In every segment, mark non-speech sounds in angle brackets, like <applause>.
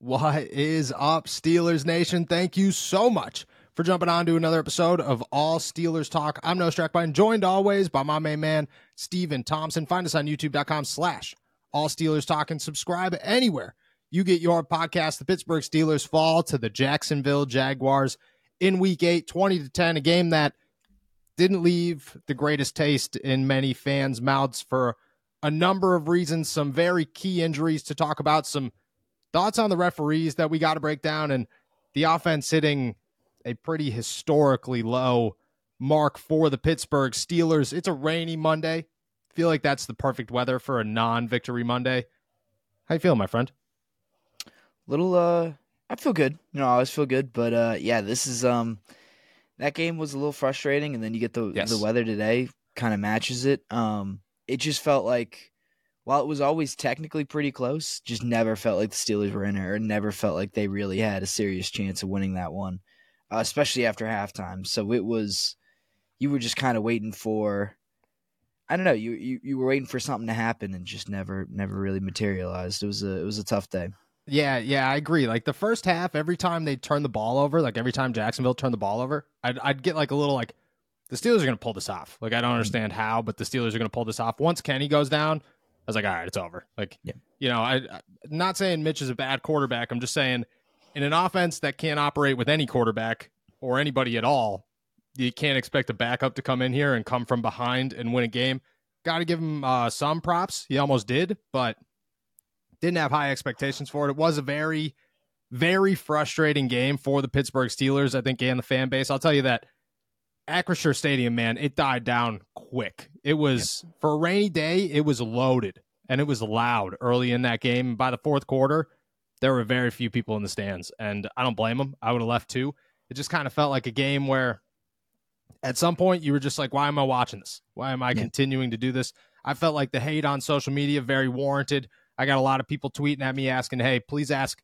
What is up, Steelers Nation? Thank you so much for jumping on to another episode of All Steelers Talk. I'm Noah Strackbein, joined always by my main man, Stephen Thompson. Find us on youtube.com slash All Steelers Talk and subscribe anywhere you get your podcast. The Pittsburgh Steelers fall to the Jacksonville Jaguars in week eight, 20 to 10, a game that didn't leave the greatest taste in many fans' mouths for a number of reasons. Some very key injuries to talk about, some thoughts on the referees that we got to break down and the offense hitting a pretty historically low mark for the Pittsburgh Steelers. It's a rainy Monday. Feel like that's the perfect weather for a non-victory Monday. How you feeling, my friend? Little uh I feel good. You know, I always feel good, but uh yeah, this is um that game was a little frustrating and then you get the Yes. the weather today kind of matches it. Um it just felt like while it was always technically pretty close, just never felt like the Steelers were in it or never felt like they really had a serious chance of winning that one, uh, especially after halftime. So it was, you were just kind of waiting for, I don't know, you, you you were waiting for something to happen and just never never really materialized. It was a it was a tough day. Yeah, yeah, I agree. Like the first half, every time they turn the ball over, like every time Jacksonville turned the ball over, I'd, I'd get like a little like, the Steelers are going to pull this off. Like I don't understand how, but the Steelers are going to pull this off. Once Kenny goes down, was like, all right, it's over. Like, Yeah. you know, I, I not saying Mitch is a bad quarterback. I'm just saying, in an offense that can't operate with any quarterback or anybody at all, you can't expect a backup to come in here and come from behind and win a game. Got to give him uh, some props. He almost did, but didn't have high expectations for it. It was a very, very frustrating game for the Pittsburgh Steelers, I think, and the fan base. I'll tell you that Acrisure Stadium, man, it died down quick. It was for a rainy day, it was loaded and it was loud early in that game. By the fourth quarter, there were very few people in the stands, and I don't blame them. I would have left too. It just kind of felt like a game where at some point you were just like, why am I watching this? Why am I Yeah. continuing to do this? I felt like the hate on social media very warranted. I got a lot of people tweeting at me asking, "Hey, please ask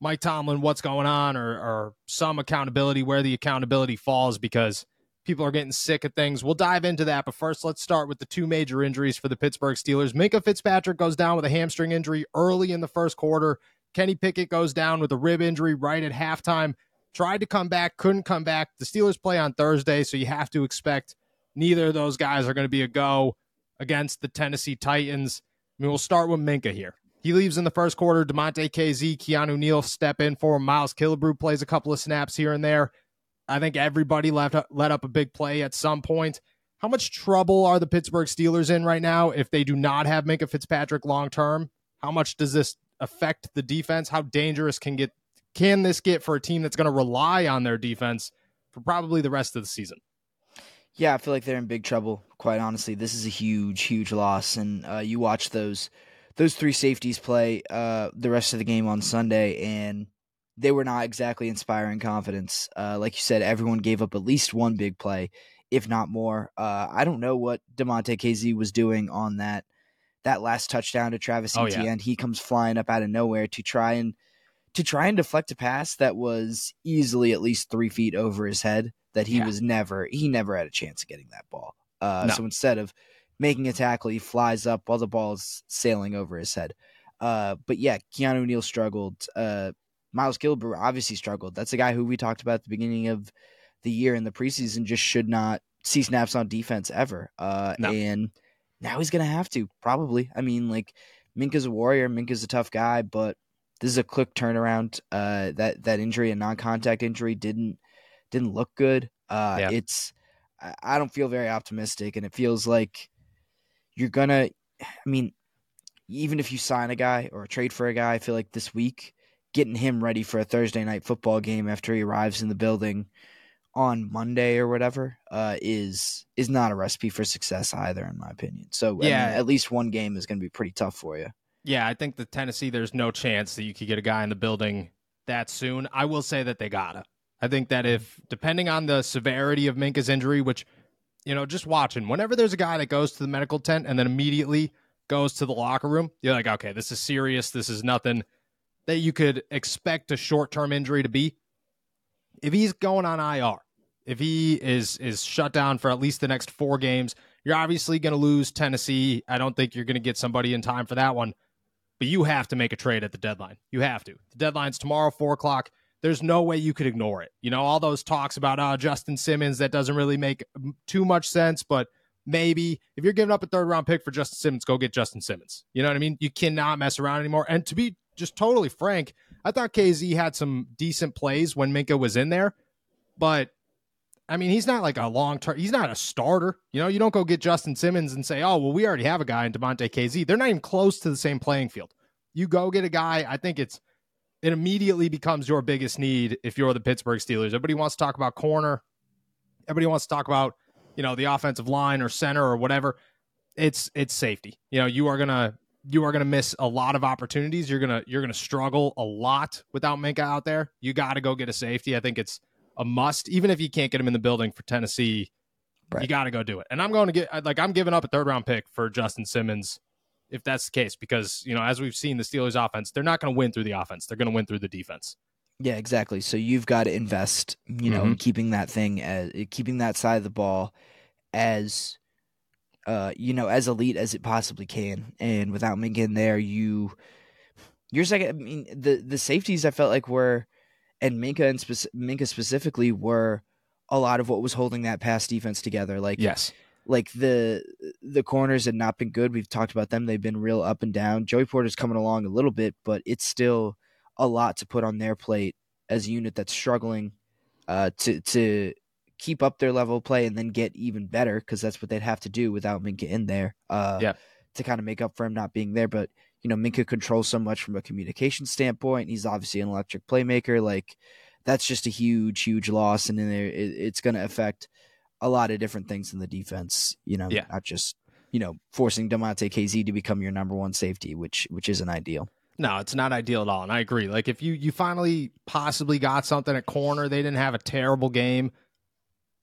Mike Tomlin what's going on or or some accountability where the accountability falls because people are getting sick of things." We'll dive into that, but first let's start with the two major injuries for the Pittsburgh Steelers. Minkah Fitzpatrick goes down with a hamstring injury early in the first quarter. Kenny Pickett goes down with a rib injury right at halftime. Tried to come back, couldn't come back. The Steelers play on Thursday, so you have to expect neither of those guys are going to be a go against the Tennessee Titans. I mean, we'll start with Minkah here. He leaves in the first quarter. Damontae Kazee, Keanu Neal step in for him. Miles Killebrew plays a couple of snaps here and there. I think everybody left let up a big play at some point. How much trouble are the Pittsburgh Steelers in right now if they do not have Minkah Fitzpatrick long term? How much does this affect the defense? How dangerous can get can this get for a team that's going to rely on their defense for probably the rest of the season? Yeah, I feel like they're in big trouble. Quite honestly, this is a huge, huge loss. And uh, you watch those those three safeties play uh, the rest of the game on Sunday, and they were not exactly inspiring confidence. Uh, like you said, everyone gave up at least one big play, if not more. Uh, I don't know what Damontae Kazee was doing on that that last touchdown to Travis Oh, Etienne. yeah. He comes flying up out of nowhere to try and to try and deflect a pass that was easily at least three feet over his head. That he Yeah. was never he never had a chance of getting that ball. Uh, No. So instead of making a tackle, he flies up while the ball is sailing over his head. Uh, but yeah, Keanu Neal struggled. Uh, Miles Killebrew obviously struggled. That's a guy who we talked about at the beginning of the year in the preseason just should not see snaps on defense ever. Uh, No. And now he's going to have to, probably. I mean, like, Minkah's a warrior. Minkah's a tough guy, but this is a quick turnaround. Uh, that, that injury, a non contact injury, didn't didn't look good. Uh, Yeah. It's, I- I don't feel very optimistic, and it feels like you're going to, I mean, even if you sign a guy or trade for a guy, I feel like this week, getting him ready for a Thursday night football game after he arrives in the building on Monday or whatever uh, is is not a recipe for success either, in my opinion. So I mean, Yeah. at least one game is going to be pretty tough for you. Yeah, I think the Tennessee, there's no chance that you could get a guy in the building that soon. I will say that they gotta. I think that if, depending on the severity of Minkah's injury, which, you know, just watching, whenever there's a guy that goes to the medical tent and then immediately goes to the locker room, you're like, okay, this is serious. This is nothing that you could expect a short term injury to be. If he's going on IR, if he is is shut down for at least the next four games, you're obviously going to lose Tennessee. I don't think you're going to get somebody in time for that one but you have to make a trade at the deadline. You have to. The deadline's tomorrow, four o'clock. There's no way you could ignore it. You know, all those talks about uh, Justin Simmons, that doesn't really make too much sense, but maybe if you're giving up a third round pick for Justin Simmons, go get Justin Simmons. You know what I mean? You cannot mess around anymore. And to be just totally frank, I thought Kazee had some decent plays when Minkah was in there, but I mean, he's not like a long term. He's not a starter. You know, you don't go get Justin Simmons and say, "Oh, well, we already have a guy in Damontae Kazee." They're not even close to the same playing field. You go get a guy. I think it's it immediately becomes your biggest need if you're the Pittsburgh Steelers. Everybody wants to talk about corner. Everybody wants to talk about you know the offensive line or center or whatever. It's it's safety. You know, you are gonna you are gonna miss a lot of opportunities. You're gonna you're gonna struggle a lot without Minkah out there. You got to go get a safety. I think it's a must. Even if you can't get him in the building for Tennessee, Right. you got to go do it. And I'm going to get like I'm giving up a third round pick for Justin Simmons if that's the case because you know as we've seen the Steelers offense, they're not going to win through the offense. They're going to win through the defense. Yeah, exactly. So you've got to invest, you know, in mm-hmm. keeping that thing as keeping that side of the ball as uh, you know, as elite as it possibly can. And without Minkah in there, you you're second I mean the the safeties I felt like were and Minkah and spec- Minkah specifically were a lot of what was holding that pass defense together. Like Yes. like the the corners had not been good. We've talked about them; they've been real up and down. Joey Porter's coming along a little bit, but it's still a lot to put on their plate as a unit that's struggling uh, to to keep up their level of play and then get even better because that's what they'd have to do without Minkah in there. Uh, Yeah. to kind of make up for him not being there, but. You know, Minkah controls so much from a communication standpoint. He's obviously an electric playmaker. Like, that's just a huge, huge loss, and then it, it's going to affect a lot of different things in the defense. You know, Yeah. not just you know forcing Damontae Kazee to become your number one safety, which which isn't ideal. No, it's not ideal at all, and I agree. Like if you you finally possibly got something at corner, they didn't have a terrible game.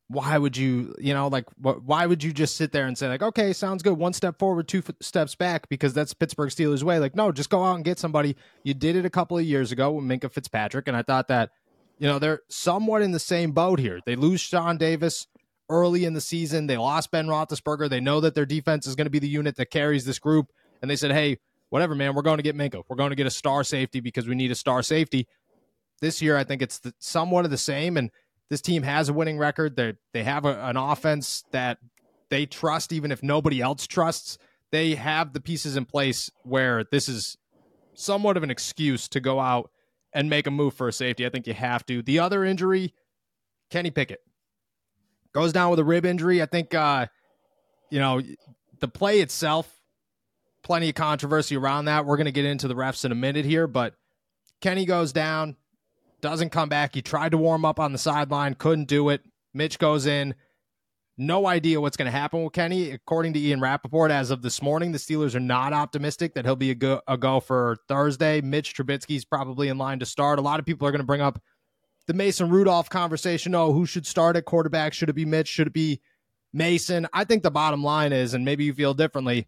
Why would you, you know, like wh- why would you just sit there and say like, okay, sounds good, one step forward, two f- steps back, because that's Pittsburgh Steelers way. Like, no, just go out and get somebody. You did it a couple of years ago with Minkah Fitzpatrick, and I thought that, you know, they're somewhat in the same boat here. They lose Sean Davis early in the season. They lost Ben Roethlisberger. They know that their defense is going to be the unit that carries this group, and they said, hey, whatever, man, we're going to get Minkah. We're going to get a star safety because we need a star safety. This year, I think it's the, somewhat of the same, and this team has a winning record. They they have a, an offense that they trust, even if nobody else trusts. They have the pieces in place where this is somewhat of an excuse to go out and make a move for a safety. I think you have to. The other injury, Kenny Pickett goes down with a rib injury. I think, uh, you know, the play itself, plenty of controversy around that. We're going to get into the refs in a minute here, but Kenny goes down, doesn't come back. He tried to warm up on the sideline, couldn't do it. Mitch goes in. No idea what's going to happen with Kenny. According to Ian Rapoport, as of this morning, the Steelers are not optimistic that he'll be a go, a go for Thursday. Mitch Trubisky's probably in line to start. A lot of people are going to bring up the Mason Rudolph conversation. Oh, who should start at quarterback? Should it be Mitch? Should it be Mason? I think the bottom line is, and maybe you feel differently,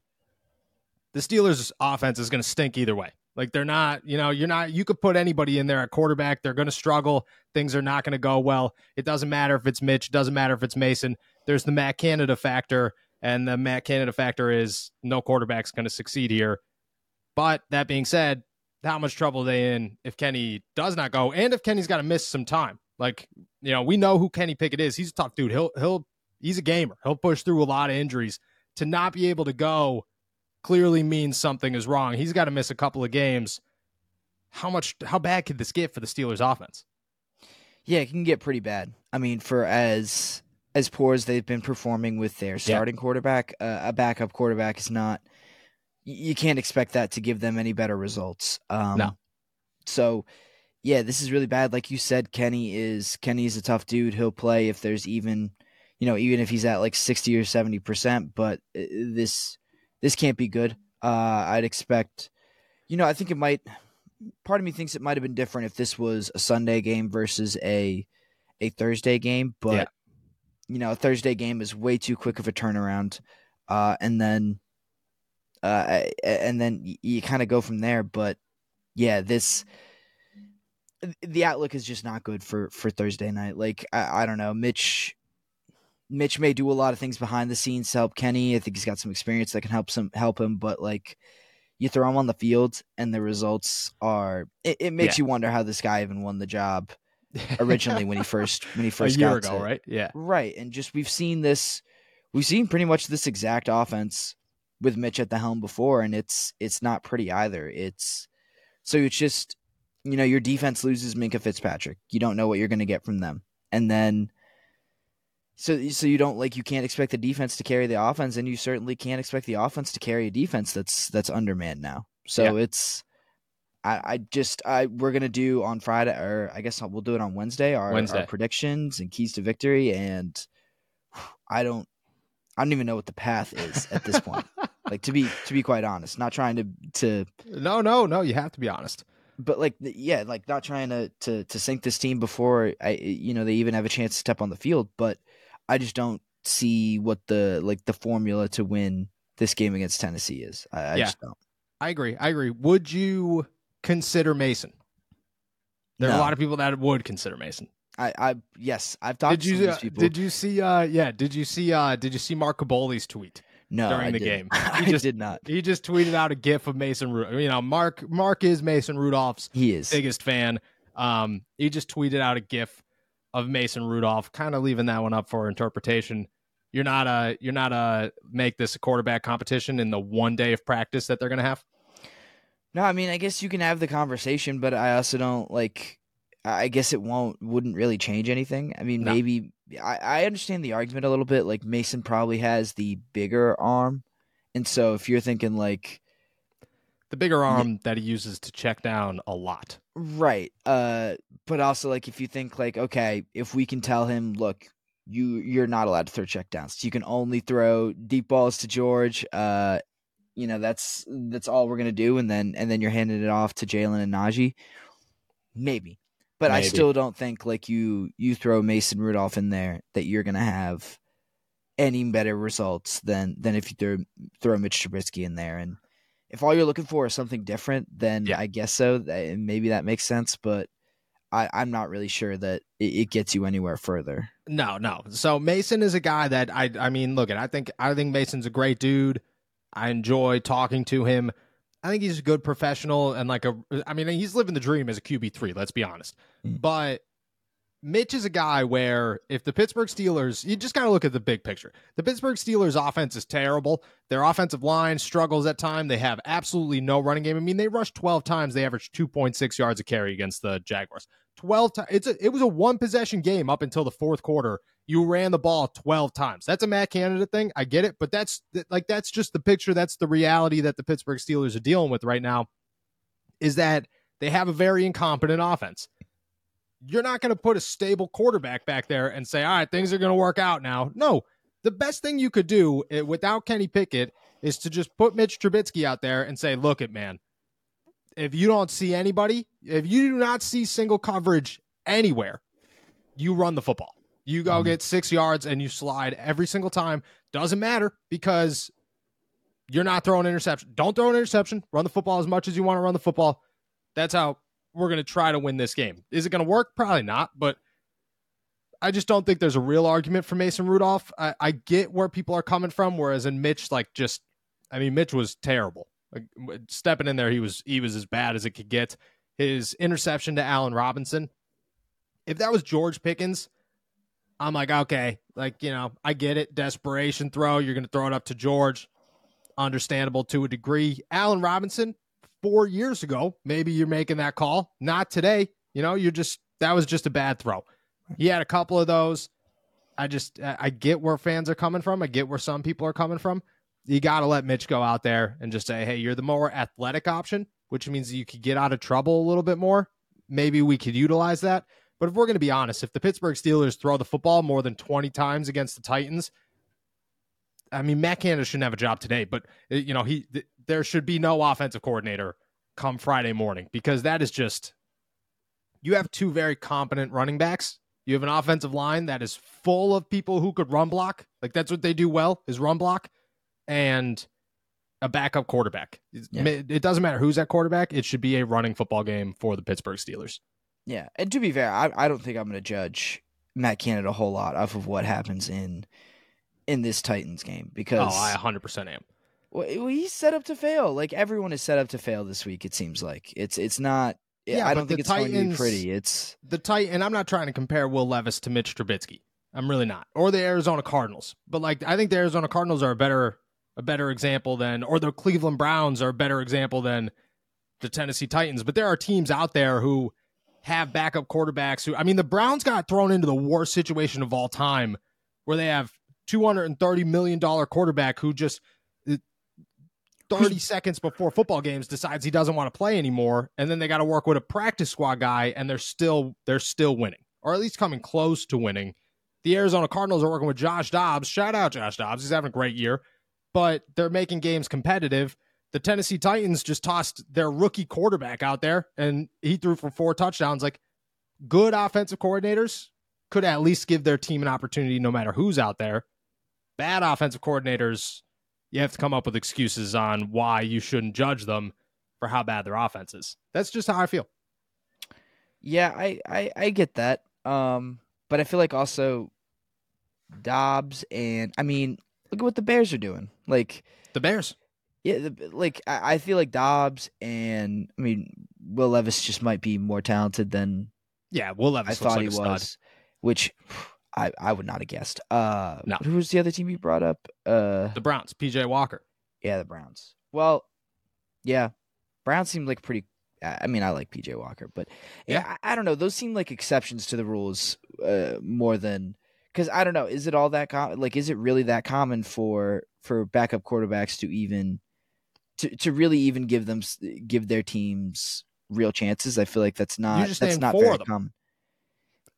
the Steelers' offense is going to stink either way. Like they're not, you know, you're not, you could put anybody in there at quarterback. They're going to struggle. Things are not going to go well. It doesn't matter if it's Mitch, doesn't matter if it's Mason. There's the Matt Canada factor, and the Matt Canada factor is no quarterback's going to succeed here. But that being said, how much trouble they in if Kenny does not go, and if Kenny's got to miss some time? Like, you know, we know who Kenny Pickett is. He's a tough dude. He'll he'll He's a gamer. He'll push through a lot of injuries. To not be able to go clearly means something is wrong. He's got to miss a couple of games. How much how bad could this get for the Steelers offense? Yeah, it can get pretty bad. I mean, for as as poor as they've been performing with their starting yeah. quarterback, uh, a backup quarterback is not. You can't expect that to give them any better results. Um, no. So, yeah, this is really bad. Like you said, Kenny is Kenny's a tough dude. He'll play if there's even, you know, even if he's at like sixty or seventy percent. But uh, this this can't be good. Uh, I'd expect, you know, I think it might. Part of me thinks it might have been different if this was a Sunday game versus a a Thursday game, but yeah you know, a Thursday game is way too quick of a turnaround. Uh, and then, uh, and then you, you kind of go from there. But yeah, this, the outlook is just not good for, for Thursday night. Like, I, I don't know, Mitch, Mitch may do a lot of things behind the scenes to help Kenny. I think he's got some experience that can help some help him, but like, you throw him on the field and the results are it, it makes yeah. you wonder how this guy even won the job <laughs> originally when he first when he first a year got ago, to, right? Yeah, right. And just we've seen this, we've seen pretty much this exact offense with Mitch at the helm before, and it's it's not pretty either. It's so it's just you know your defense loses Minkah Fitzpatrick, you don't know what you're going to get from them, and then. So, so you don't like you can't expect the defense to carry the offense, and you certainly can't expect the offense to carry a defense that's that's undermanned now. So yeah. it's I, I just I we're gonna do on Friday or I guess we'll do it on Wednesday our, Wednesday. our predictions and keys to victory and I don't I don't even know what the path is at this point. <laughs> like to be to be quite honest, not trying to to No, no, no, you have to be honest. But like yeah, like not trying to to to sink this team before I you know they even have a chance to step on the field, but I just don't see what the like the formula to win this game against Tennessee is. I, I yeah. just don't. I agree. I agree. Would you consider Mason. There no. are a lot of people that would consider Mason. I, I yes, I've talked did you, to these people. Did you see? Uh, yeah, did you see? Uh, did you see Mark Kaboly's tweet? No, during I the didn't. game, <laughs> he just did not. He just tweeted out a GIF of Mason. You know, Mark Mark is Mason Rudolph's he is biggest fan. Um, he just tweeted out a GIF of Mason Rudolph, kind of leaving that one up for interpretation. You're not a you're not a make this a quarterback competition in the one day of practice that they're going to have. No, I mean, I guess you can have the conversation, but I also don't like. I guess it won't wouldn't really change anything. I mean, no. maybe I, I understand the argument a little bit. Like Mason probably has the bigger arm, and so if you're thinking like the bigger arm that he uses to check down a lot, right? Uh, but also like if you think like okay, if we can tell him, look, you you're not allowed to throw check downs. You can only throw deep balls to George. Uh, you know that's that's all we're gonna do, and then and then you're handing it off to Jalen and Najee. Maybe, but Maybe. I still don't think like you you throw Mason Rudolph in there that you're gonna have any better results than than if you throw throw Mitch Trubisky in there. And if all you're looking for is something different, then yeah. I guess so. That, maybe that makes sense, but I, I'm not really sure that it, it, gets you anywhere further. No, no. So Mason is a guy that I I mean, look at I think I think Mason's a great dude. I enjoy talking to him. I think he's a good professional and like a I mean he's living the dream as a QB3, let's be honest. Mm. But Mitch is a guy where if the Pittsburgh Steelers, you just got to look at the big picture. The Pittsburgh Steelers offense is terrible. Their offensive line struggles at time. They have absolutely no running game. I mean, they rushed 12 times. They averaged 2.6 yards a carry against the Jaguars. 12 times. It's a, it was a one possession game up until the fourth quarter. You ran the ball 12 times. That's a Matt Canada thing. I get it, but that's like that's just the picture. That's the reality that the Pittsburgh Steelers are dealing with right now is that they have a very incompetent offense you're not going to put a stable quarterback back there and say, all right, things are going to work out now. No, the best thing you could do eh, without Kenny Pickett is to just put Mitch Trubisky out there and say, look it, man, if you don't see anybody, if you do not see single coverage anywhere, you run the football. You go mm-hmm. get six yards and you slide every single time. Doesn't matter because you're not throwing interception. Don't throw an interception. Run the football as much as you want to run the football. That's how we're going to try to win this game. Is it going to work? Probably not, but I just don't think there's a real argument for Mason Rudolph. I, I get where people are coming from, whereas in Mitch, like just, I mean, Mitch was terrible. Like, stepping in there, he was he was as bad as it could get. His interception to Allen Robinson. If that was George Pickens, I'm like, okay, Like, you know, I get it. Desperation throw. You're going to throw it up to George. Understandable to a degree. Allen Robinson, four years ago, maybe you're making that call. Not today. You know, you're just, that was just a bad throw. He had a couple of those. I just, I get where fans are coming from. I get where some people are coming from. You got to let Mitch go out there and just say, hey, you're the more athletic option, which means you could get out of trouble a little bit more. Maybe we could utilize that. But if we're going to be honest, if the Pittsburgh Steelers throw the football more than 20 times against the Titans, I mean, Matt Canada shouldn't have a job today, but you know, he there should be no offensive coordinator come Friday morning because that is just you have two very competent running backs. You have an offensive line that is full of people who could run block. Like that's what they do well is run block and a backup quarterback. Yeah. It doesn't matter who's at quarterback. It should be a running football game for the Pittsburgh Steelers. Yeah, and to be fair, I, I don't think I'm going to judge Matt Canada a whole lot off of what happens in in this Titans game because oh, I 100 percent am. Eh, well, he's set up to fail. Like everyone is set up to fail this week. It seems like it's it's not. Eh, yeah, I don't think it's Titans, going to be pretty. It's the Titan. I'm not trying to compare Will Levis to Mitch Trubisky. I'm really not, or the Arizona Cardinals. But like, I think the Arizona Cardinals are a better a better example than, or the Cleveland Browns are a better example than the Tennessee Titans. But there are teams out there who have backup quarterbacks who I mean the Browns got thrown into the worst situation of all time where they have 230 million dollar quarterback who just 30 seconds before football games decides he doesn't want to play anymore and then they got to work with a practice squad guy and they're still they're still winning or at least coming close to winning. The Arizona Cardinals are working with Josh Dobbs. Shout out Josh Dobbs. He's having a great year, but they're making games competitive the Tennessee Titans just tossed their rookie quarterback out there and he threw for four touchdowns. Like good offensive coordinators could at least give their team an opportunity no matter who's out there. Bad offensive coordinators, you have to come up with excuses on why you shouldn't judge them for how bad their offense is. That's just how I feel. Yeah, I, I, I get that. Um, but I feel like also Dobbs and I mean, look at what the Bears are doing. Like the Bears yeah, like I feel like Dobbs and I mean Will Levis just might be more talented than yeah Will Levis. I thought like he was, which I I would not have guessed. Uh, no, who was the other team you brought up? Uh, the Browns. PJ Walker. Yeah, the Browns. Well, yeah, Browns seemed like pretty. I mean, I like PJ Walker, but yeah, I, I don't know. Those seem like exceptions to the rules uh, more than because I don't know. Is it all that com- like? Is it really that common for for backup quarterbacks to even to to really even give them give their teams real chances. I feel like that's not that's not very common.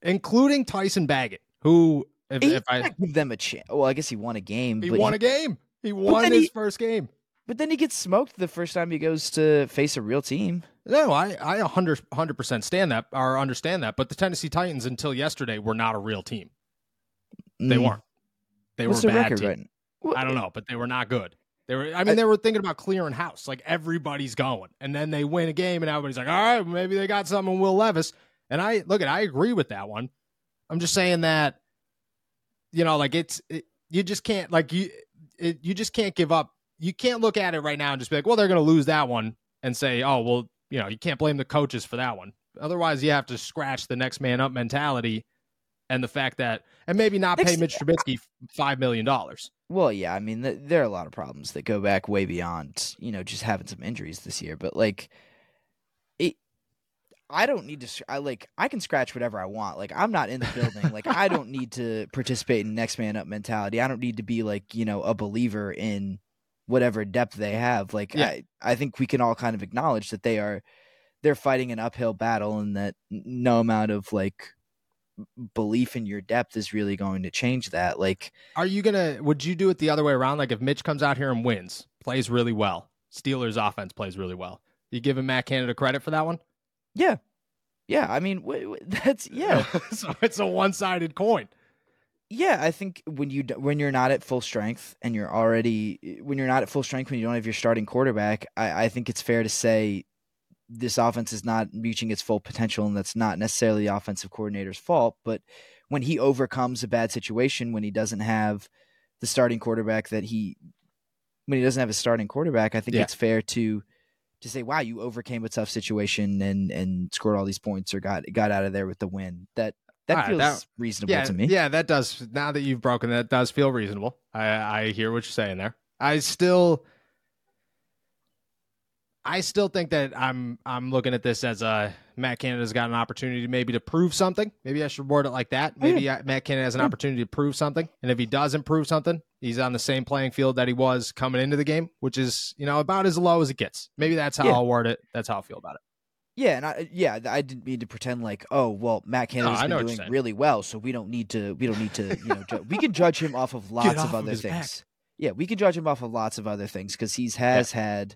Including Tyson Bagent, who if, if I give them a chance, well, I guess he won a game. He won he, a game. He won his he, first game. But then he gets smoked the first time he goes to face a real team. No, I I 100 percent stand that or understand that. But the Tennessee Titans until yesterday were not a real team. They mm. weren't. They What's were a bad team. Right? I don't know, but they were not good. They were, I mean, I, they were thinking about clearing house. Like everybody's going, and then they win a game, and everybody's like, "All right, maybe they got something Will Levis." And I look at, I agree with that one. I'm just saying that, you know, like it's it, you just can't like you it, you just can't give up. You can't look at it right now and just be like, "Well, they're going to lose that one," and say, "Oh, well, you know, you can't blame the coaches for that one." Otherwise, you have to scratch the next man up mentality and the fact that and maybe not pay Mitch Trubisky five million dollars. Well, yeah, I mean, th- there are a lot of problems that go back way beyond, you know, just having some injuries this year. But like, it, I don't need to. I like, I can scratch whatever I want. Like, I'm not in the building. like, I don't need to <laughs> participate in next man up mentality. I don't need to be like, you know, a believer in whatever depth they have. Like, yeah. I, I think we can all kind of acknowledge that they are, they're fighting an uphill battle, and that no amount of like belief in your depth is really going to change that. Like, are you gonna? Would you do it the other way around? Like, if Mitch comes out here and wins, plays really well, Steelers offense plays really well, you giving Matt Canada credit for that one? Yeah, yeah. I mean, w- w- <laughs> that's yeah. <laughs> so it's a one sided coin. Yeah, I think when you when you're not at full strength and you're already when you're not at full strength when you don't have your starting quarterback, I, I think it's fair to say this offense is not reaching its full potential, and that's not necessarily the offensive coordinator's fault. But when he overcomes a bad situation, when he doesn't have the starting quarterback that he, when he doesn't have a starting quarterback, I think yeah. it's fair to to say, "Wow, you overcame a tough situation and and scored all these points or got got out of there with the win." That that right, feels that- reasonable yeah, to me. Yeah, that does. Now that you've broken that, does feel reasonable. I I hear what you're saying there. I still, I still think that I'm I'm looking at this as a Matt Canada's got an opportunity maybe to prove something. Maybe I should word it like that. Maybe mm. I- Matt Canada has an mm. opportunity to prove something, and if he doesn't prove something, he's on the same playing field that he was coming into the game, which is you know about as low as it gets. Maybe that's how Yeah. I'll word it. That's how I feel about it. Yeah, and I yeah, I didn't mean to pretend like, oh well, Matt Canada's know been doing really well, so we don't need to we don't need to you know ju- we can judge him off of <laughs> lots off of other his back. things. Yeah, we can judge him off of lots of other things because he's has had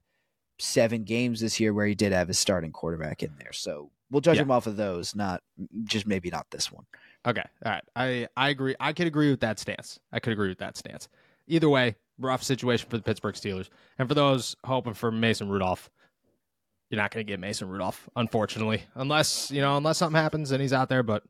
seven games this year where he did have his starting quarterback in there. So we'll judge Yeah. him off of those, not just maybe not this one. Okay. All right. I, I agree. I could agree with that stance. I could agree with that stance. Either way, rough situation for the Pittsburgh Steelers. And for those hoping for Mason Rudolph, you're not going to get Mason Rudolph, unfortunately, unless, you know, unless something happens and he's out there, but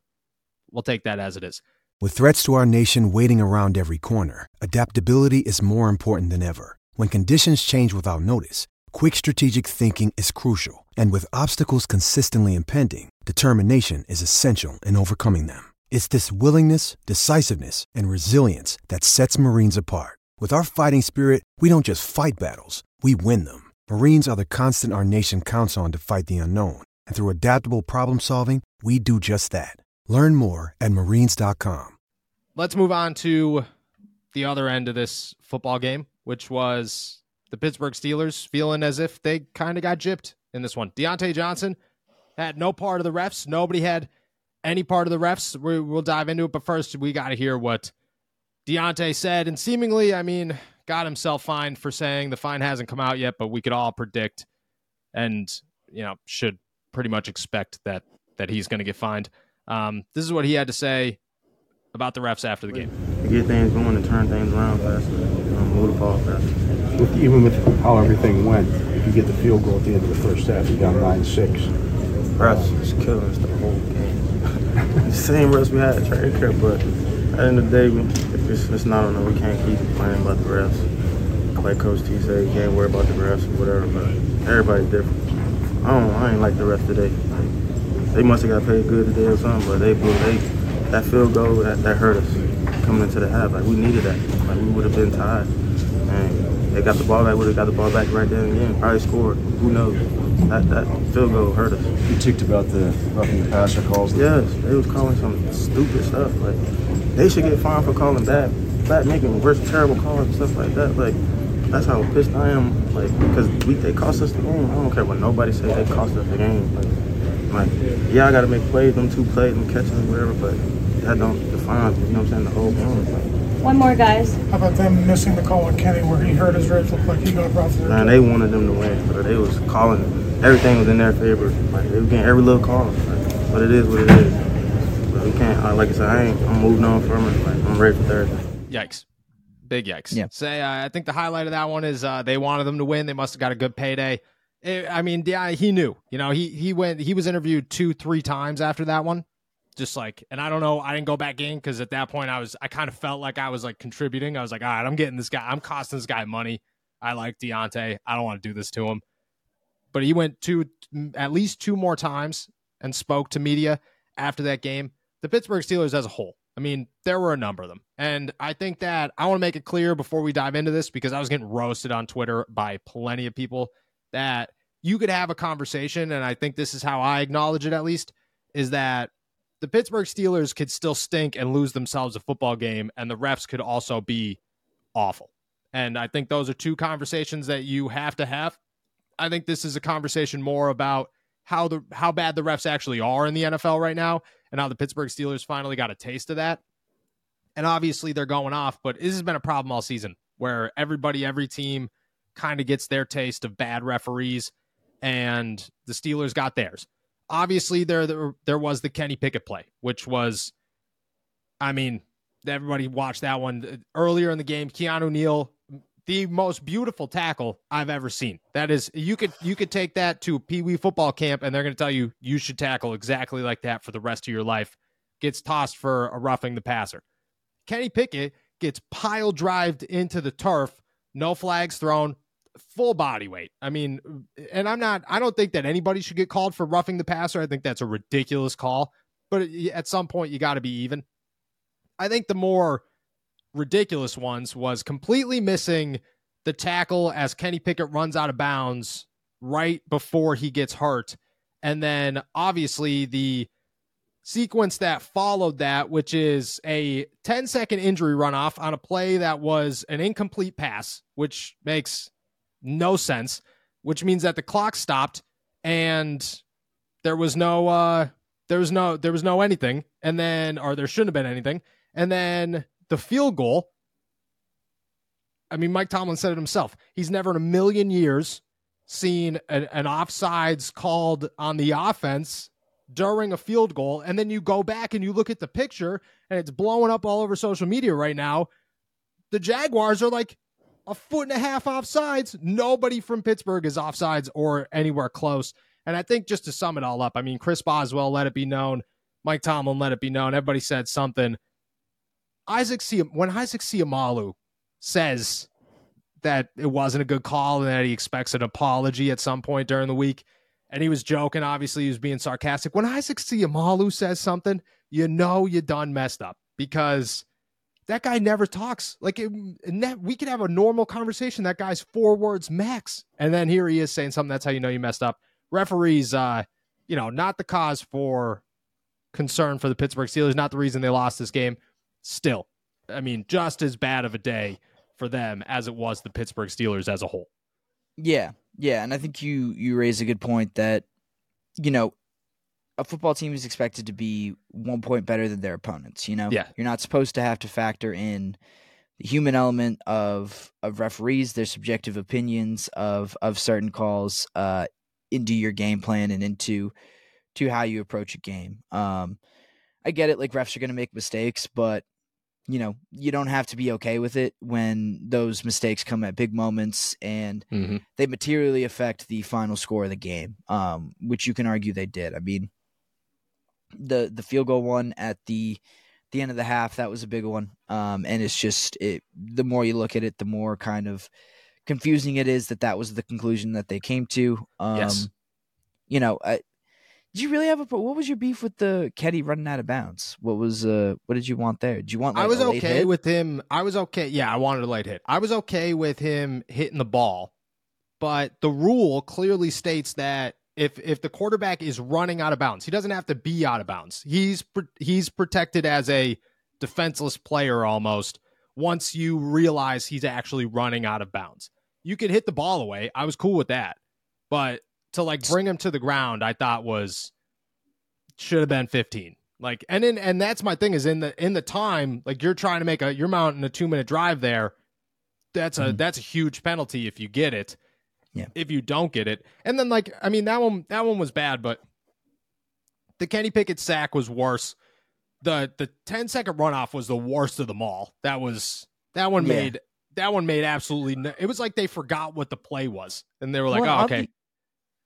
we'll take that as it is. With threats to our nation waiting around every corner, adaptability is more important than ever. When conditions change without notice, quick strategic thinking is crucial. And with obstacles consistently impending, determination is essential in overcoming them. It's this willingness, decisiveness, and resilience that sets Marines apart. With our fighting spirit, we don't just fight battles, we win them. Marines are the constant our nation counts on to fight the unknown. And through adaptable problem solving, we do just that. Learn more at marines.com. Let's move on to the other end of this football game, which was the Pittsburgh Steelers feeling as if they kind of got gypped in this one. Diontae Johnson had no part of the refs. Nobody had any part of the refs. We, we'll dive into it, but first we got to hear what Diontae said, and seemingly, I mean, got himself fined for saying the fine hasn't come out yet, but we could all predict and you know should pretty much expect that that he's going to get fined. Um, this is what he had to say about the refs after the game. get things going and turn things around move the ball faster. with, even with how everything went, if you get the field goal at the end of the first half, you down nine six. Refs is killing us the whole game. <laughs> the same refs we had at training camp, but at the end of the day, we- if it's, it's not on, we can't keep complaining about the refs. Like Coach T said, you can't worry about the refs or whatever, but everybody's different. I don't I ain't like the refs today. Like, they must have got paid good today or something, but they blew they that field goal that, that hurt us coming into the half. Like we needed that. Like we would have been tied. And they got the ball back, would have got the ball back right there and again, probably scored. Who knows? That that field goal hurt us. You ticked about the roughing the passer calls. Yes, they was calling some stupid stuff. Like they should get fined for calling bad, bad making worse terrible calls and stuff like that. Like that's how pissed I am. Like because we they cost us the game. I don't care what nobody say. They cost us the game. Like, like yeah, I got to make plays, them two plays, them catches, whatever. But that don't define. You know what I'm saying? The whole game. Like, One more, guys. How about them missing the call on Kenny where he hurt his ribs? Looked like he got roughed. man, they wanted them to win, but they was calling. Everything was in their favor. Like they were getting every little call. Like, but it is what it is. But we can't. I- Like I said, I ain't. I'm moving on from it. Like I'm ready for Thursday. Yikes. Big yikes. Yeah. Say, uh, I think the highlight of that one is uh, they wanted them to win. They must have got a good payday. Eh, I mean, yeah, he knew. You know, he he went. He was interviewed two, three times after that one. Just like, and I don't know. I didn't go back in because at that point I was. I kind of felt like I was like contributing. I was like, all right, I'm getting this guy. I'm costing this guy money. I like Diontae. I don't want to do this to him. But he went two, mm, at least two more times and spoke to media after that game. The Pittsburgh Steelers as a whole. I mean, there were a number of them. And I think that I want to make it clear before we dive into this because I was getting roasted on Twitter by plenty of people that you could have a conversation. And I think this is how I acknowledge it at least is that the Pittsburgh Steelers could still stink and lose themselves a football game, and the refs could also be awful. And I think those are two conversations that you have to have. I think this is a conversation more about how the how bad the refs actually are in the NFL right now and how the Pittsburgh Steelers finally got a taste of that. And obviously they're going off, but this has been a problem all season where everybody, every team kind of gets their taste of bad referees, and the Steelers got theirs. Obviously, there there, was the Kenny Pickett play, which was, I mean, everybody watched that one uh, earlier in the game. Keanu Neal, the most beautiful tackle I've ever seen. That is, you could you could take that to Pee Wee football camp, and they're going to tell you you should tackle exactly like that for the rest of your life. Gets tossed for a roughing the passer. Kenny Pickett gets pile drived into the turf, no flags thrown, full body weight. I mean, and I'm not, I don't think that anybody should get called for roughing the passer. I think that's a ridiculous call. but at some point you got to be even. I think the more ridiculous ones was completely missing the tackle as Kenny Pickett runs out of bounds right before he gets hurt. And then obviously the sequence that followed that, which is a 10 second injury runoff on a play that was an incomplete pass, which makes no sense, which means that the clock stopped and there was no uh there was no there was no anything. And then or there shouldn't have been anything. And then the field goal I mean Mike Tomlin said it himself. He's never in a million years seen an, an offsides called on the offense during a field goal. And then you go back and you look at the picture and it's blowing up all over social media right now. The jaguars are like a foot and a half offsides nobody from pittsburgh is offsides or anywhere close and i think just to sum it all up i mean chris boswell let it be known mike tomlin let it be known everybody said something isaac when isaac seumalo says that it wasn't a good call and that he expects an apology at some point during the week and he was joking. Obviously, he was being sarcastic. When Isaac Seumalo says something, you know you done messed up because that guy never talks. Like it, we could have a normal conversation. That guy's four words max, and then here he is saying something. That's how you know you messed up. Referees, uh, you know, not the cause for concern for the Pittsburgh Steelers. Not the reason they lost this game. Still, I mean, just as bad of a day for them as it was the Pittsburgh Steelers as a whole. Yeah, yeah, and I think you you raise a good point that you know a football team is expected to be one point better than their opponents. You know, yeah, you're not supposed to have to factor in the human element of of referees, their subjective opinions of of certain calls uh, into your game plan and into to how you approach a game. Um, I get it, like refs are going to make mistakes, but you know, you don't have to be okay with it when those mistakes come at big moments and mm-hmm. they materially affect the final score of the game, um, which you can argue they did. I mean, the the field goal one at the the end of the half that was a big one, um, and it's just it. The more you look at it, the more kind of confusing it is that that was the conclusion that they came to. Um, yes. You know, I, did you really have a? What was your beef with the Kenny running out of bounds? What was uh? What did you want there? Did you want? Like, I was okay hit? with him. I was okay. Yeah, I wanted a late hit. I was okay with him hitting the ball, but the rule clearly states that if if the quarterback is running out of bounds, he doesn't have to be out of bounds. He's he's protected as a defenseless player almost. Once you realize he's actually running out of bounds, you can hit the ball away. I was cool with that, but to like bring him to the ground, I thought was should have been 15. Like and in and that's my thing is in the in the time like you're trying to make a you're mounting a 2 minute drive there. That's a mm-hmm. that's a huge penalty if you get it. Yeah. If you don't get it. And then like I mean that one that one was bad, but the Kenny Pickett sack was worse. The the 10 second runoff was the worst of them all. That was that one yeah. made that one made absolutely no, it was like they forgot what the play was and they were like, well, "Oh, okay."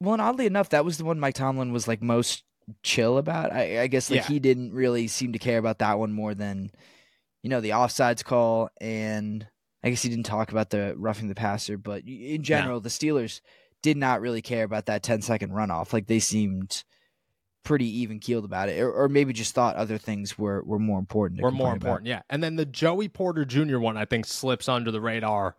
Well, and oddly enough, that was the one Mike Tomlin was like most chill about. I, I guess like yeah. he didn't really seem to care about that one more than you know the offsides call, and I guess he didn't talk about the roughing the passer. But in general, the Steelers did not really care about that 10 second runoff. Like they seemed pretty even keeled about it, or, or, maybe just thought other things were were more important. Were more important, about. yeah. And then the Joey Porter Jr. one, I think, slips under the radar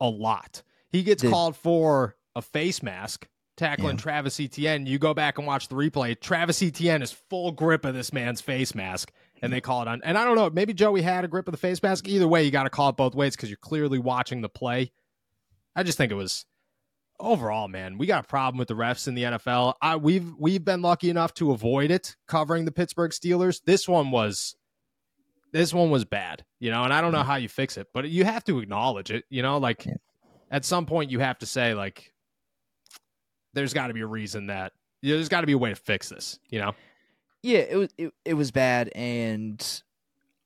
a lot. He gets the, called for a face mask tackling yeah. Travis Etienne. You go back and watch the replay. Travis Etienne is full grip of this man's face mask, and they call it on. And I don't know, maybe Joey had a grip of the face mask. Either way, you got to call it both ways because you're clearly watching the play. I just think it was overall, man. We got a problem with the refs in the NFL. I, we've we've been lucky enough to avoid it covering the Pittsburgh Steelers. This one was. This one was bad, you know, and I don't know how you fix it, but you have to acknowledge it, you know, like yeah. at some point you have to say like there's got to be a reason that you know, there's got to be a way to fix this. You know? Yeah, it was it, it was bad, and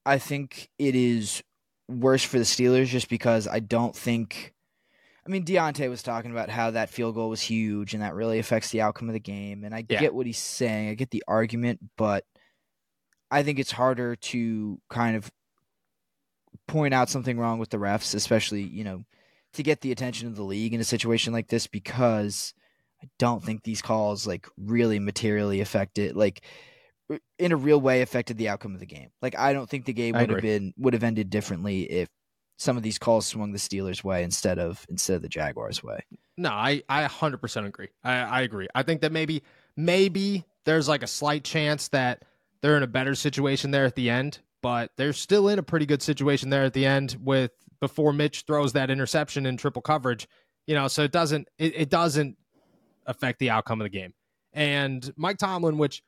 I think it is worse for the Steelers just because I don't think. I mean, Diontae was talking about how that field goal was huge and that really affects the outcome of the game. And I yeah. get what he's saying. I get the argument, but I think it's harder to kind of point out something wrong with the refs, especially, you know, to get the attention of the league in a situation like this because I don't think these calls like really materially affect it. Like in a real way affected the outcome of the game. Like I don't think the game would have been would have ended differently if some of these calls swung the Steelers' way instead of instead of the Jaguars' way. No, I I 100% agree. I I agree. I think that maybe maybe there's like a slight chance that they're in a better situation there at the end, but they're still in a pretty good situation there at the end with before Mitch throws that interception in triple coverage. You know, so it doesn't it, it doesn't affect the outcome of the game. And Mike Tomlin, which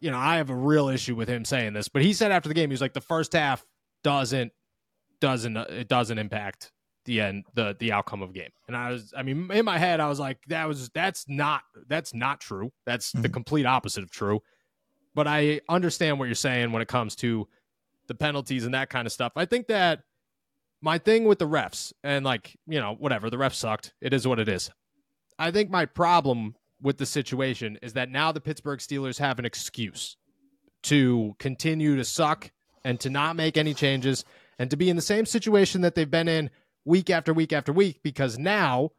you know, I have a real issue with him saying this, but he said after the game, he was like, the first half doesn't doesn't it doesn't impact the end the the outcome of game. And I was I mean in my head I was like that was that's not that's not true. That's the mm-hmm. complete opposite of true. But I understand what you're saying when it comes to the penalties and that kind of stuff. I think that my thing with the refs and like, you know, whatever, the refs sucked. It is what it is. I think my problem with the situation is that now the Pittsburgh Steelers have an excuse to continue to suck and to not make any changes and to be in the same situation that they've been in week after week after week because now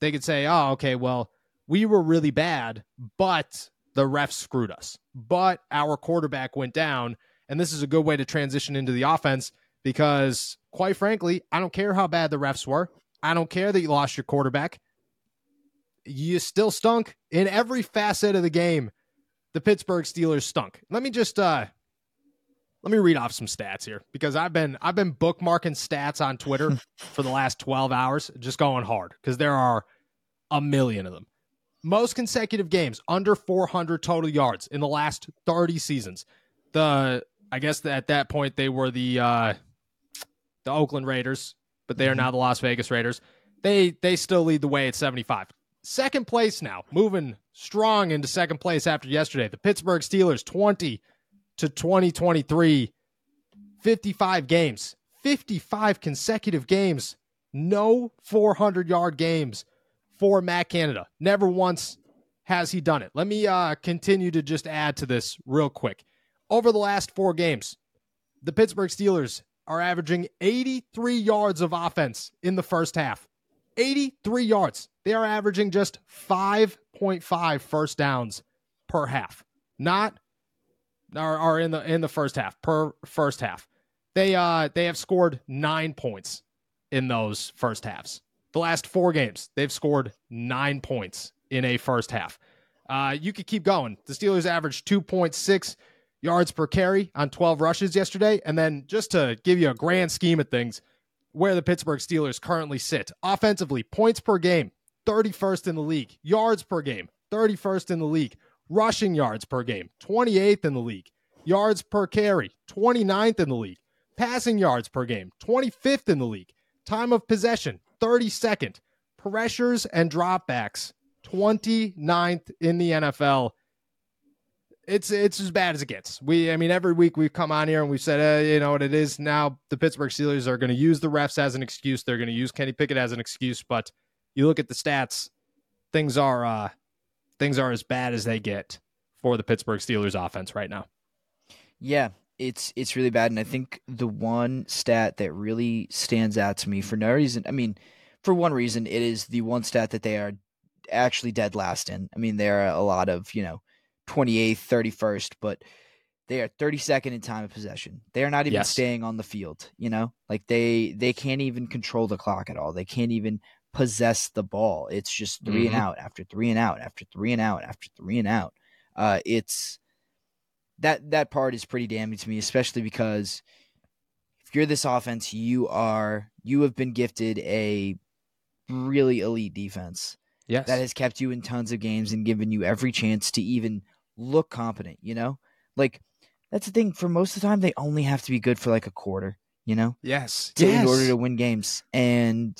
they could say, oh, okay, well, we were really bad, but the refs screwed us. But our quarterback went down. And this is a good way to transition into the offense because, quite frankly, I don't care how bad the refs were. I don't care that you lost your quarterback. You still stunk in every facet of the game. The Pittsburgh Steelers stunk. Let me just uh let me read off some stats here because I've been I've been bookmarking stats on Twitter <laughs> for the last 12 hours, just going hard because there are a million of them. Most consecutive games under 400 total yards in the last 30 seasons. The I guess at that point they were the uh the Oakland Raiders, but they are now the Las Vegas Raiders. They they still lead the way at 75. Second place now, moving strong into second place after yesterday. The Pittsburgh Steelers 20 to 2023 55 games, 55 consecutive games, no 400 yard games for Matt Canada. Never once has he done it. Let me uh, continue to just add to this real quick. Over the last four games, the Pittsburgh Steelers are averaging 83 yards of offense in the first half. 83 yards. They are averaging just 5.5 first downs per half. Not are, are in the in the first half per first half. They uh they have scored 9 points in those first halves. The last 4 games, they've scored 9 points in a first half. Uh you could keep going. The Steelers averaged 2.6 yards per carry on 12 rushes yesterday and then just to give you a grand scheme of things where the Pittsburgh Steelers currently sit. Offensively, points per game, 31st in the league. Yards per game, 31st in the league. Rushing yards per game, 28th in the league. Yards per carry, 29th in the league. Passing yards per game, 25th in the league. Time of possession, 32nd. Pressures and dropbacks, 29th in the NFL. It's it's as bad as it gets. We I mean every week we've come on here and we've said uh, you know what it is now the Pittsburgh Steelers are going to use the refs as an excuse. They're going to use Kenny Pickett as an excuse, but you look at the stats, things are uh things are as bad as they get for the Pittsburgh Steelers offense right now. Yeah, it's it's really bad, and I think the one stat that really stands out to me for no reason. I mean, for one reason, it is the one stat that they are actually dead last in. I mean, there are a lot of you know 28th, 31st, but they are 32nd in time of possession. They are not even Yes. staying on the field, you know? Like they they can't even control the clock at all. They can't even possess the ball. It's just 3 Mhm. and out after 3 and out after 3 and out after 3 and out. Uh it's that that part is pretty damning to me, especially because if you're this offense, you are you have been gifted a really elite defense Yes. that has kept you in tons of games and given you every chance to even look competent, you know? Like that's the thing for most of the time they only have to be good for like a quarter, you know? yes. To, yes. in order to win games. And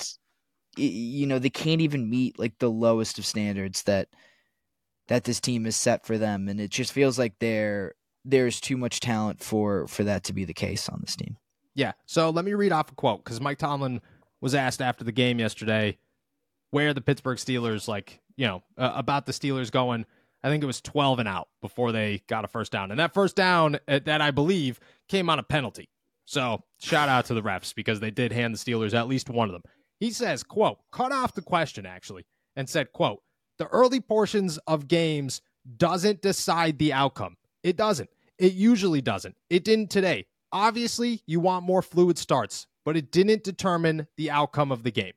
you know, they can't even meet like the lowest of standards that that this team is set for them and it just feels like there there's too much talent for for that to be the case on this team. Yeah. So let me read off a quote because Mike Tomlin was asked after the game yesterday where the Pittsburgh Steelers, like, you know, uh, about the Steelers going, I think it was 12 and out before they got a first down. And that first down, uh, that I believe, came on a penalty. So shout out to the refs because they did hand the Steelers at least one of them. He says, quote, cut off the question actually and said, quote, the early portions of games doesn't decide the outcome. It doesn't. It usually doesn't. It didn't today. Obviously, you want more fluid starts, but it didn't determine the outcome of the game.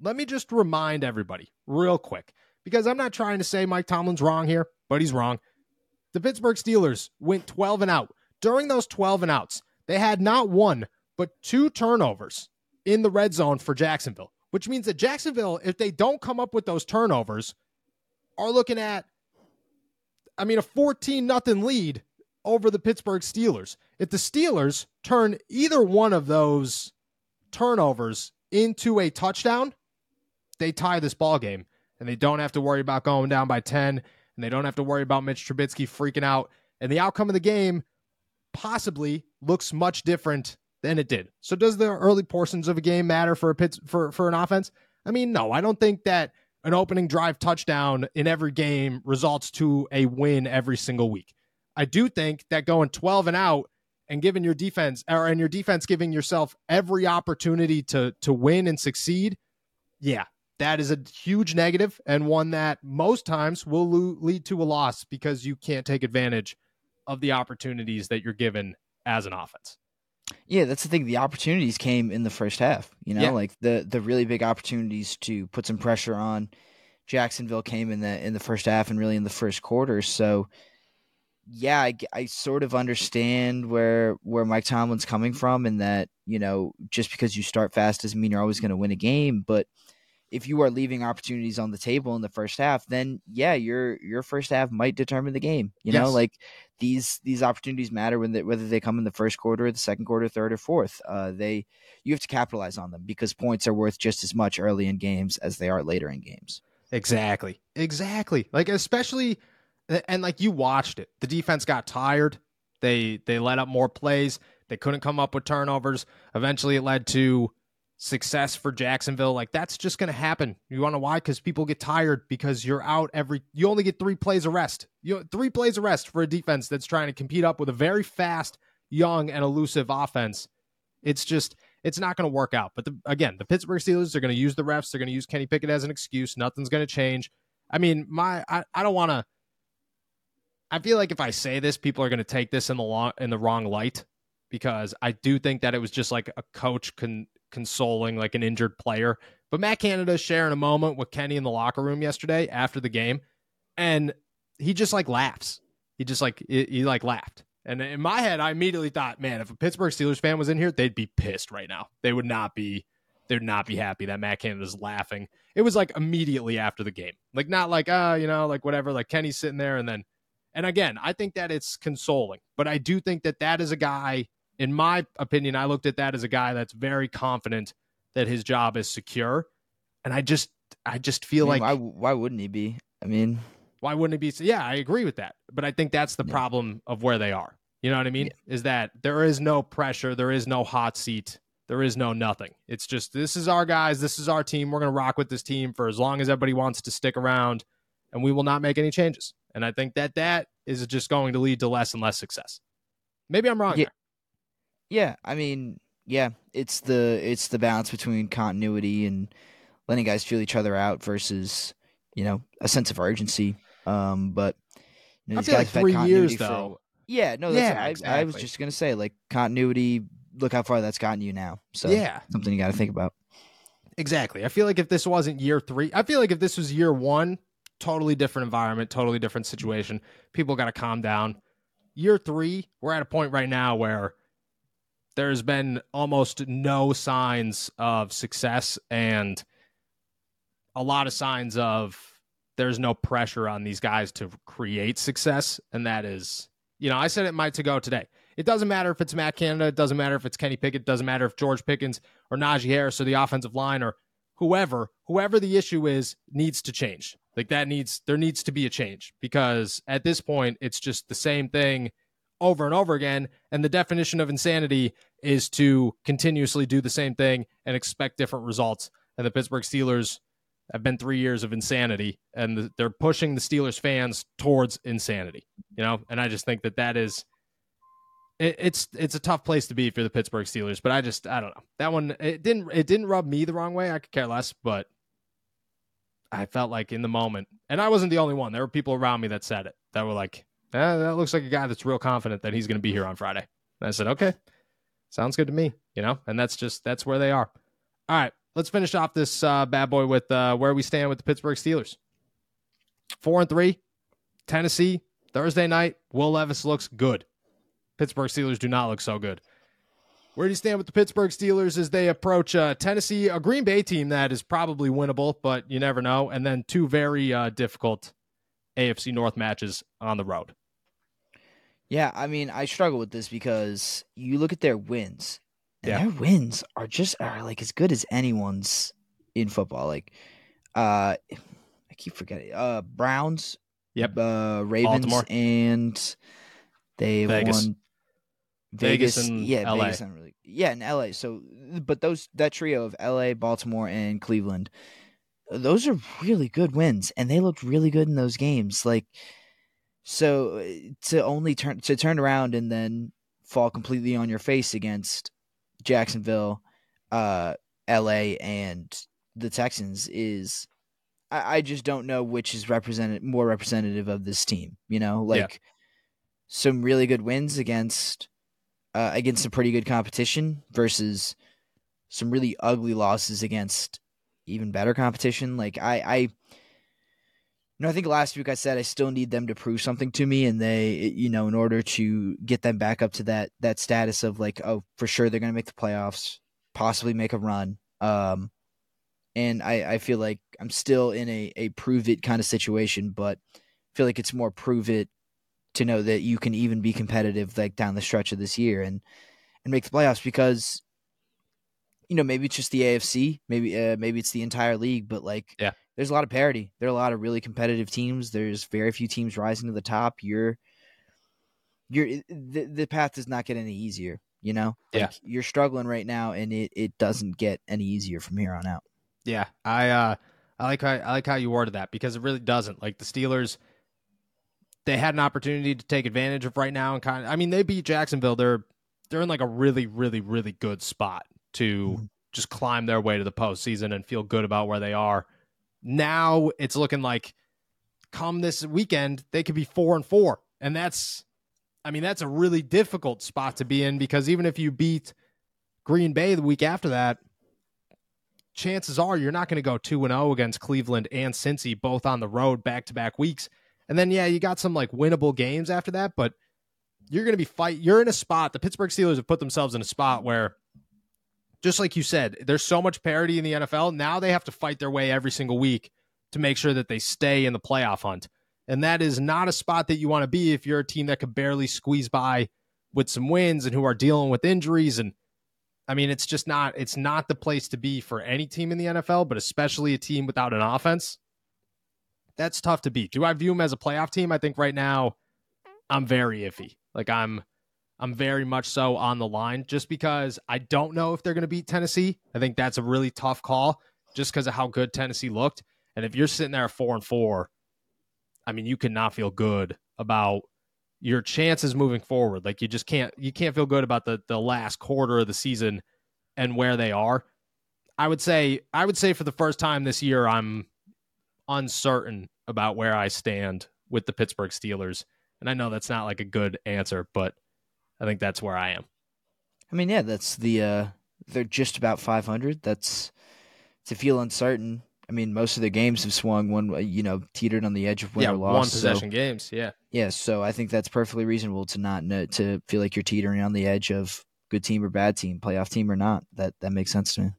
Let me just remind everybody real quick because I'm not trying to say Mike Tomlin's wrong here, but he's wrong. The Pittsburgh Steelers went 12 and out. During those 12 and outs, they had not one, but two turnovers in the red zone for Jacksonville, which means that Jacksonville, if they don't come up with those turnovers, are looking at, I mean, a 14 nothing lead over the Pittsburgh Steelers. If the Steelers turn either one of those turnovers into a touchdown, they tie this ball game and they don't have to worry about going down by 10 and they don't have to worry about Mitch Trubisky freaking out and the outcome of the game possibly looks much different than it did. So does the early portions of a game matter for a pit, for for an offense? I mean, no. I don't think that an opening drive touchdown in every game results to a win every single week. I do think that going 12 and out and giving your defense or and your defense giving yourself every opportunity to to win and succeed, yeah, that is a huge negative and one that most times will lo- lead to a loss because you can't take advantage of the opportunities that you're given as an offense. Yeah, that's the thing. The opportunities came in the first half. You know, Yeah. like the the really big opportunities to put some pressure on Jacksonville came in the in the first half and really in the first quarter. So, yeah, I, I sort of understand where where Mike Tomlin's coming from, and that you know just because you start fast doesn't mean you're always going to win a game. But if you are leaving opportunities on the table in the first half, then yeah, your your first half might determine the game. You know, like these these opportunities matter when they, whether they come in the first quarter, or the second quarter, third, or fourth. Uh, they you have to capitalize on them because points are worth just as much early in games as they are later in games. Exactly. Exactly. Like especially and like you watched it. The defense got tired. They they let up more plays. They couldn't come up with turnovers. Eventually it led to success for Jacksonville. Like that's just going to happen. You want to why? Cuz people get tired because you're out every you only get 3 plays of rest. You 3 plays of rest for a defense that's trying to compete up with a very fast, young and elusive offense. It's just it's not going to work out. But the, again, the Pittsburgh Steelers are going to use the refs. They're going to use Kenny Pickett as an excuse. Nothing's going to change. I mean, my I, I don't want to. I feel like if I say this, people are going to take this in the long, in the wrong light because I do think that it was just like a coach con, consoling like an injured player. But Matt Canada sharing a moment with Kenny in the locker room yesterday after the game, and he just like laughs. He just like he, like laughed. And in my head, I immediately thought, man, if a Pittsburgh Steelers fan was in here, they'd be pissed right now. They would not be they'd not be happy that Matt Canada's laughing. It was like immediately after the game. Like not like, ah, you know, like whatever, like Kenny's sitting there and then and again, I think that it's consoling, but I do think that that is a guy in my opinion, I looked at that as a guy that's very confident that his job is secure. And I just I just feel I mean, like why why wouldn't he be? I mean, why wouldn't it be? Yeah, I agree with that. But I think that's the Yeah. problem of where they are. You know what I mean? Is that there is no pressure, there is no hot seat, there is no nothing. It's just this is our guys, this is our team. We're going to rock with this team for as long as everybody wants to stick around, and we will not make any changes. And I think that that is just going to lead to less and less success. Maybe I'm wrong. Yeah. there. Yeah, I mean, yeah, it's the it's the balance between continuity and letting guys feel each other out versus you know a sense of urgency. Um, but you know, I feel like three years for- though. Yeah, no, that's Yeah, I, I was just gonna say like continuity. Look how far that's gotten you now. So yeah, something you got to think about. Exactly. I feel like if this wasn't year three, I feel like if this was year one, totally different environment, totally different situation. People got to calm down. Year three, we're at a point right now where there's been almost no signs of success and a lot of signs of there's no pressure on these guys to create success. And that is, you know, I said it might to go today. It doesn't matter if it's Matt Canada, it doesn't matter if it's Kenny Pickett, it doesn't matter if George Pickens or Najee Harris or the offensive line or whoever, whoever the issue is, needs to change. Like that needs there needs to be a change because at this point it's just the same thing over and over again. And the definition of insanity is to continuously do the same thing and expect different results. And the Pittsburgh Steelers have been three years of insanity, and the, they're pushing the Steelers fans towards insanity. You know, and I just think that that is it, it's it's a tough place to be for the Pittsburgh Steelers. But I just I don't know that one. It didn't it didn't rub me the wrong way. I could care less, but I felt like in the moment, and I wasn't the only one. There were people around me that said it that were like, eh, that looks like a guy that's real confident that he's going to be here on Friday. And I said, okay, sounds good to me, you know, and that's just, that's where they are. All right, let's finish off this uh, bad boy with uh, where we stand with the Pittsburgh Steelers. Four and three, Tennessee, Thursday night. Will Levis looks good. Pittsburgh Steelers do not look so good. Where do you stand with the Pittsburgh Steelers as they approach uh, Tennessee, a Green Bay team that is probably winnable, but you never know, and then two very uh, difficult AFC North matches on the road. Yeah, I mean, I struggle with this because you look at their wins, and Yeah. their wins are just are like as good as anyone's in football. Like, uh, I keep forgetting. Uh, Browns, Yep. uh, Ravens, Baltimore. and they Vegas. won. Vegas Vegas, and yeah, LA. Vegas, not really, yeah, in LA. So, but those that trio of LA, Baltimore, and Cleveland, those are really good wins, and they looked really good in those games. Like, so uh, to only turn to turn around and then fall completely on your face against Jacksonville, uh, LA, and the Texans is, I, I just don't know which is represented more representative of this team. You know, Yeah. like some really good wins against uh, against some pretty good competition versus some really ugly losses against even better competition. Like I, I, know, I think last week I said I still need them to prove something to me, and they, you know, in order to get them back up to that that status of like, oh, for sure they're going to make the playoffs, possibly make a run. Um, and I, I feel like I'm still in a a prove it kind of situation, but I feel like it's more prove it to know that you can even be competitive like down the stretch of this year and and make the playoffs because you know maybe it's just the AFC maybe uh, maybe it's the entire league but like Yeah. There's a lot of parity there are a lot of really competitive teams there's very few teams rising to the top you're you're the, the path does not get any easier you know Yeah. You're struggling right now and it it doesn't get any easier from here on out Yeah, I uh, I like how I like how you worded that because it really doesn't. Like the Steelers, they had an opportunity to take advantage of right now, and kind of. I mean, they beat Jacksonville. They're they're in like a really, really, really good spot to just climb their way to the postseason and feel good about where they are. Now it's looking like come this weekend they could be four and four, and that's, I mean, that's a really difficult spot to be in because even if you beat Green Bay the week after that chances are you're not going to go 2 and 0 against Cleveland and Cincy both on the road back to back weeks. And then yeah, you got some like winnable games after that, but you're going to be fight you're in a spot. The Pittsburgh Steelers have put themselves in a spot where just like you said, there's so much parity in the NFL. Now they have to fight their way every single week to make sure that they stay in the playoff hunt. And that is not a spot that you want to be if you're a team that could barely squeeze by with some wins and who are dealing with injuries and I mean, it's just not it's not the place to be for any team in the NFL, but especially a team without an offense. That's tough to beat. Do I view them as a playoff team? I think right now I'm very iffy. Like I'm I'm very much so on the line just because I don't know if they're going to beat Tennessee. I think that's a really tough call just because of how good Tennessee looked. And if you're sitting there at 4 and 4, I mean, you cannot feel good about your chances moving forward. Like you just can't you can't feel good about the the last quarter of the season and where they are. I would say I would say for the first time this year I'm uncertain about where I stand with the Pittsburgh Steelers. And I know that's not like a good answer, but I think that's where I am. I mean, yeah, that's the uh they're just about 500. That's to feel uncertain. I mean, most of their games have swung one, you know, teetered on the edge of win yeah, or loss. one so- possession games. Yeah. yeah, so I think that's perfectly reasonable to not know, to feel like you're teetering on the edge of good team or bad team, playoff team or not. That that makes sense to me.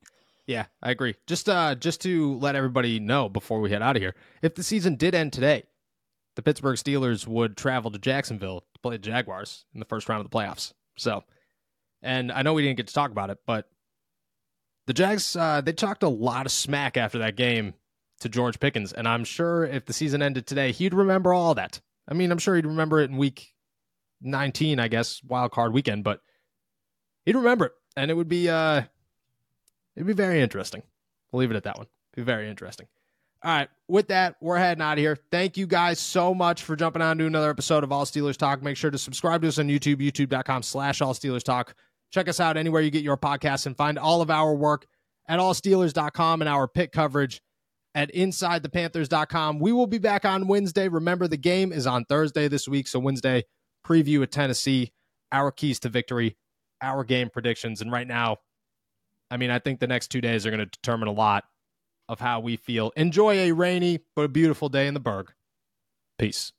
Yeah, I agree. Just uh just to let everybody know before we head out of here, if the season did end today, the Pittsburgh Steelers would travel to Jacksonville play the Jaguars in the first round of the playoffs. So, and I know we didn't get to talk about it, but the Jags uh, they talked a lot of smack after that game to George Pickens, and I'm sure if the season ended today, he'd remember all that. I mean, I'm sure he'd remember it in week 19, I guess, wild card weekend, but he'd remember it, and it would be uh, it'd be very interesting. We'll leave it at that one. Be very interesting. All right. With that, we're heading out of here. Thank you guys so much for jumping on to another episode of All Steelers Talk. Make sure to subscribe to us on YouTube, youtube.com slash All Steelers Talk. Check us out anywhere you get your podcasts and find all of our work at allsteelers.com and our pit coverage at insidethepanthers.com. We will be back on Wednesday. Remember, the game is on Thursday this week. So, Wednesday, preview of Tennessee, our keys to victory, our game predictions. And right now, I mean, I think the next two days are going to determine a lot of how we feel. Enjoy a rainy but a beautiful day in the Burgh. Peace.